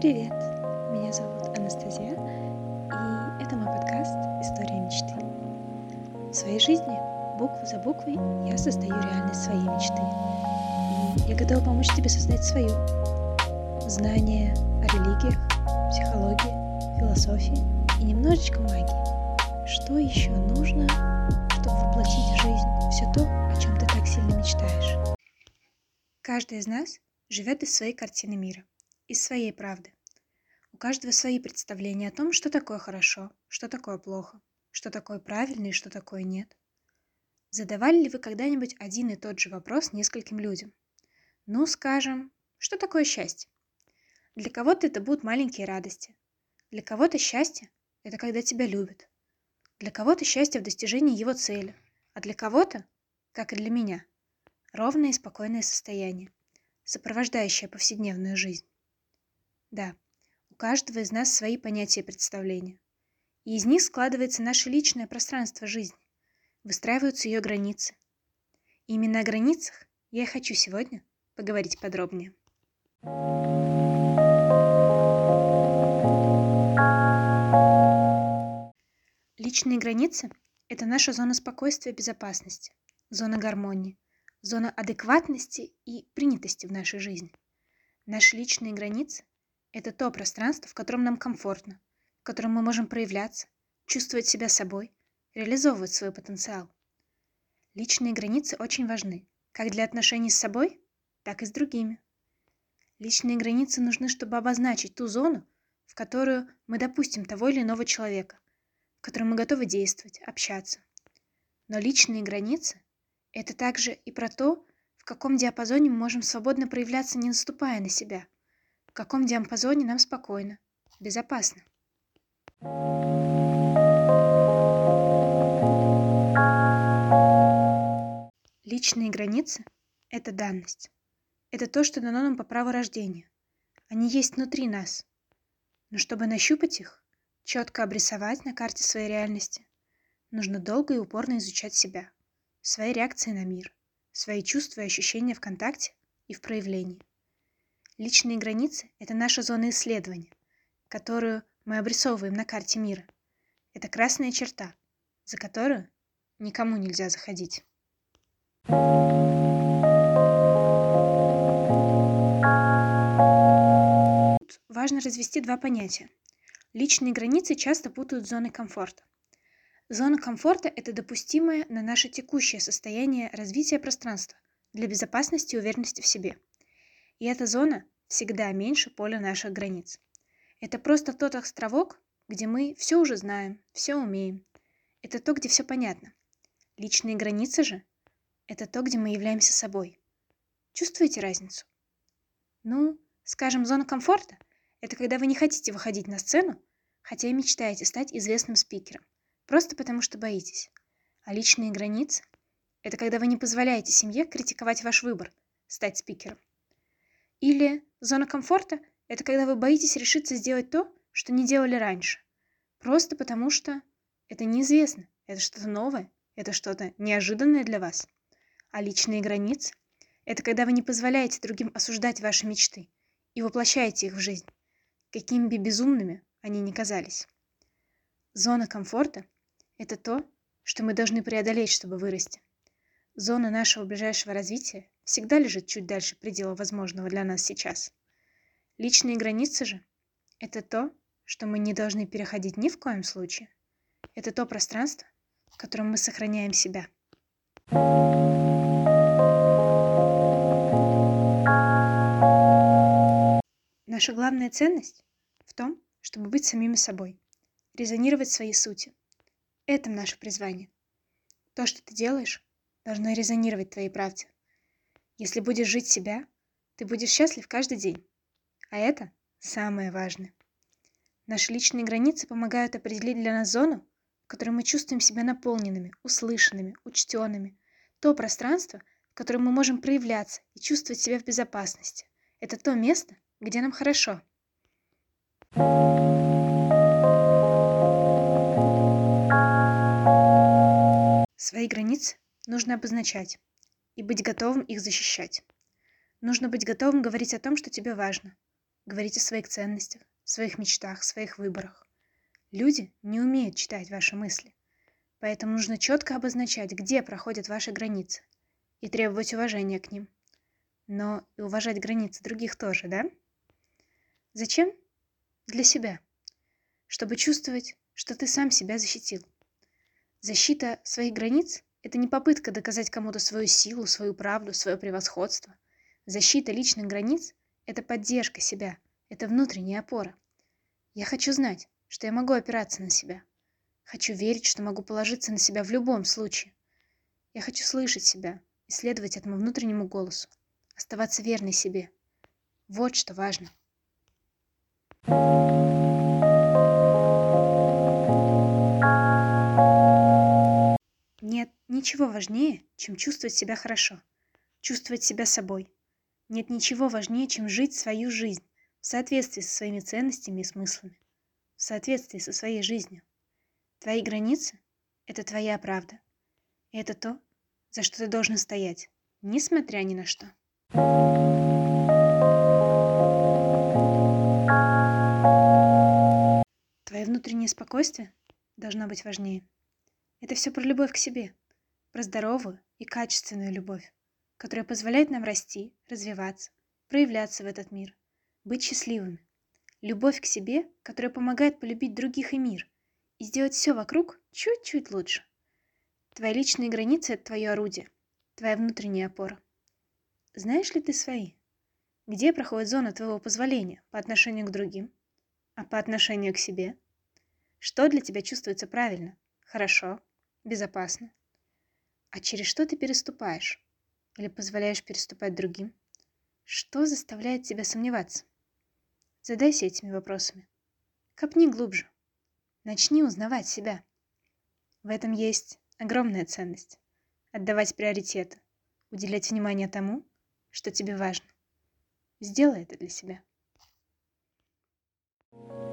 Привет! Меня зовут Анастасия, и это мой подкаст «История мечты». В своей жизни, букву за буквой, я создаю реальность своей мечты. И я готова помочь тебе создать свою. Знания о религиях, психологии, философии и немножечко магии. Что еще нужно, чтобы воплотить в жизнь все то, о чем ты так сильно мечтаешь? Каждый из нас живет из своей картины мира – из своей правды. У каждого свои представления о том, что такое хорошо, что такое плохо, что такое правильно и что такое нет. Задавали ли вы когда-нибудь один и тот же вопрос нескольким людям? Ну, скажем, что такое счастье? Для кого-то это будут маленькие радости. Для кого-то счастье – это когда тебя любят. Для кого-то счастье в достижении его цели. А для кого-то, как и для меня, ровное и спокойное состояние, сопровождающее повседневную жизнь. Да, у каждого из нас свои понятия и представления. И из них складывается наше личное пространство жизни, выстраиваются ее границы. И именно о границах я и хочу сегодня поговорить подробнее. Личные границы – это наша зона спокойствия и безопасности, зона гармонии, зона адекватности и принятости в нашей жизни. Наши личные границы это то пространство, в котором нам комфортно, в котором мы можем проявляться, чувствовать себя собой, реализовывать свой потенциал. Личные границы очень важны, как для отношений с собой, так и с другими. Личные границы нужны, чтобы обозначить ту зону, в которую мы допустим того или иного человека, в которой мы готовы действовать, общаться. Но личные границы – это также и про то, в каком диапазоне мы можем свободно проявляться, не наступая на себя – в каком диапазоне нам спокойно, безопасно. Личные границы – это данность. Это то, что дано нам по праву рождения. Они есть внутри нас. Но чтобы нащупать их, четко обрисовать на карте своей реальности, нужно долго и упорно изучать себя, свои реакции на мир, свои чувства и ощущения в контакте и в проявлении. Личные границы – это наша зона исследования, которую мы обрисовываем на карте мира. Это красная черта, за которую никому нельзя заходить. Важно развести два понятия. Личные границы часто путают с зоной комфорта. Зона комфорта – это допустимое на наше текущее состояние развития пространства для безопасности и уверенности в себе – и эта зона всегда меньше поля наших границ. Это просто тот островок, где мы все уже знаем, все умеем. Это то, где все понятно. Личные границы же – это то, где мы являемся собой. Чувствуете разницу? Ну, скажем, зона комфорта – это когда вы не хотите выходить на сцену, хотя и мечтаете стать известным спикером, просто потому что боитесь. А личные границы – это когда вы не позволяете семье критиковать ваш выбор – стать спикером. Или зона комфорта – это когда вы боитесь решиться сделать то, что не делали раньше. Просто потому что это неизвестно, это что-то новое, это что-то неожиданное для вас. А личные границы – это когда вы не позволяете другим осуждать ваши мечты и воплощаете их в жизнь, какими бы безумными они ни казались. Зона комфорта – это то, что мы должны преодолеть, чтобы вырасти. Зона нашего ближайшего развития всегда лежит чуть дальше предела возможного для нас сейчас. Личные границы же – это то, что мы не должны переходить ни в коем случае. Это то пространство, в котором мы сохраняем себя. Наша главная ценность в том, чтобы быть самими собой, резонировать своей сути. Это наше призвание. То, что ты делаешь, должно резонировать твоей правде. Если будешь жить себя, ты будешь счастлив каждый день. А это самое важное. Наши личные границы помогают определить для нас зону, в которой мы чувствуем себя наполненными, услышанными, учтенными. То пространство, в котором мы можем проявляться и чувствовать себя в безопасности. Это то место, где нам хорошо. Свои границы нужно обозначать и быть готовым их защищать. Нужно быть готовым говорить о том, что тебе важно. говорить о своих ценностях, своих мечтах, своих выборах. Люди не умеют читать ваши мысли, поэтому нужно четко обозначать, где проходят ваши границы, и требовать уважения к ним. Но и уважать границы других тоже, да? Зачем? Для себя. Чтобы чувствовать, что ты сам себя защитил. Защита своих границ – это не попытка доказать кому-то свою силу, свою правду, свое превосходство. Защита личных границ – это поддержка себя, это внутренняя опора. Я хочу знать, что я могу опираться на себя. Хочу верить, что могу положиться на себя в любом случае. Я хочу слышать себя и следовать этому внутреннему голосу, оставаться верной себе. Вот что важно. Нет ничего важнее, чем чувствовать себя хорошо, чувствовать себя собой. Нет ничего важнее, чем жить свою жизнь в соответствии со своими ценностями и смыслами в соответствии со своей жизнью. Твои границы – это твоя правда. И это то, за что ты должен стоять, несмотря ни на что. Твое внутреннее спокойствие должно быть важнее. Это все про любовь к себе, про здоровую и качественную любовь, которая позволяет нам расти, развиваться, проявляться в этот мир, быть счастливыми. Любовь к себе, которая помогает полюбить других и мир, и сделать все вокруг чуть-чуть лучше. Твои личные границы – это твое орудие, твоя внутренняя опора. Знаешь ли ты свои? Где проходит зона твоего позволения по отношению к другим, а по отношению к себе? Что для тебя чувствуется правильно, хорошо, безопасно? А через что ты переступаешь? Или позволяешь переступать другим? Что заставляет тебя сомневаться? Задайся этими вопросами. Копни глубже. Начни узнавать себя. В этом есть огромная ценность. Отдавать приоритеты, уделять внимание тому, что тебе важно. Сделай это для себя. thank you